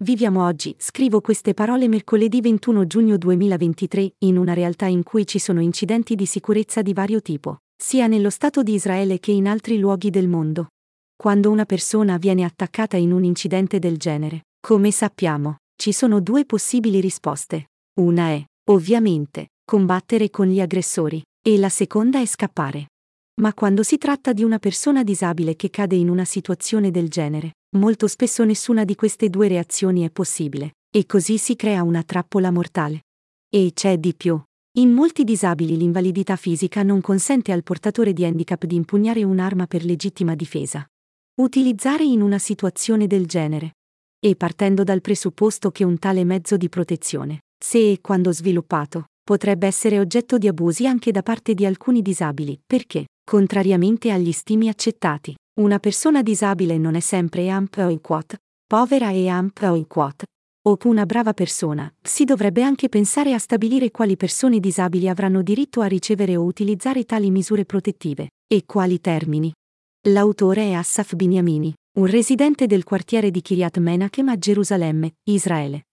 Viviamo oggi, scrivo queste parole mercoledì 21 giugno 2023, in una realtà in cui ci sono incidenti di sicurezza di vario tipo, sia nello Stato di Israele che in altri luoghi del mondo. Quando una persona viene attaccata in un incidente del genere, come sappiamo, ci sono due possibili risposte. Una è, ovviamente, combattere con gli aggressori, e la seconda è scappare. Ma quando si tratta di una persona disabile che cade in una situazione del genere, molto spesso nessuna di queste due reazioni è possibile, e così si crea una trappola mortale. E c'è di più. In molti disabili l'invalidità fisica non consente al portatore di handicap di impugnare un'arma per legittima difesa. Utilizzare in una situazione del genere. E partendo dal presupposto che un tale mezzo di protezione, se e quando sviluppato, potrebbe essere oggetto di abusi anche da parte di alcuni disabili, perché, Contrariamente agli stimi accettati, una persona disabile non è sempre amp o in quote, povera e amp o in quote, o una brava persona, si dovrebbe anche pensare a stabilire quali persone disabili avranno diritto a ricevere o utilizzare tali misure protettive, e quali termini. L'autore è Assaf Binyamini, un residente del quartiere di Kiryat Menachem a Gerusalemme, Israele.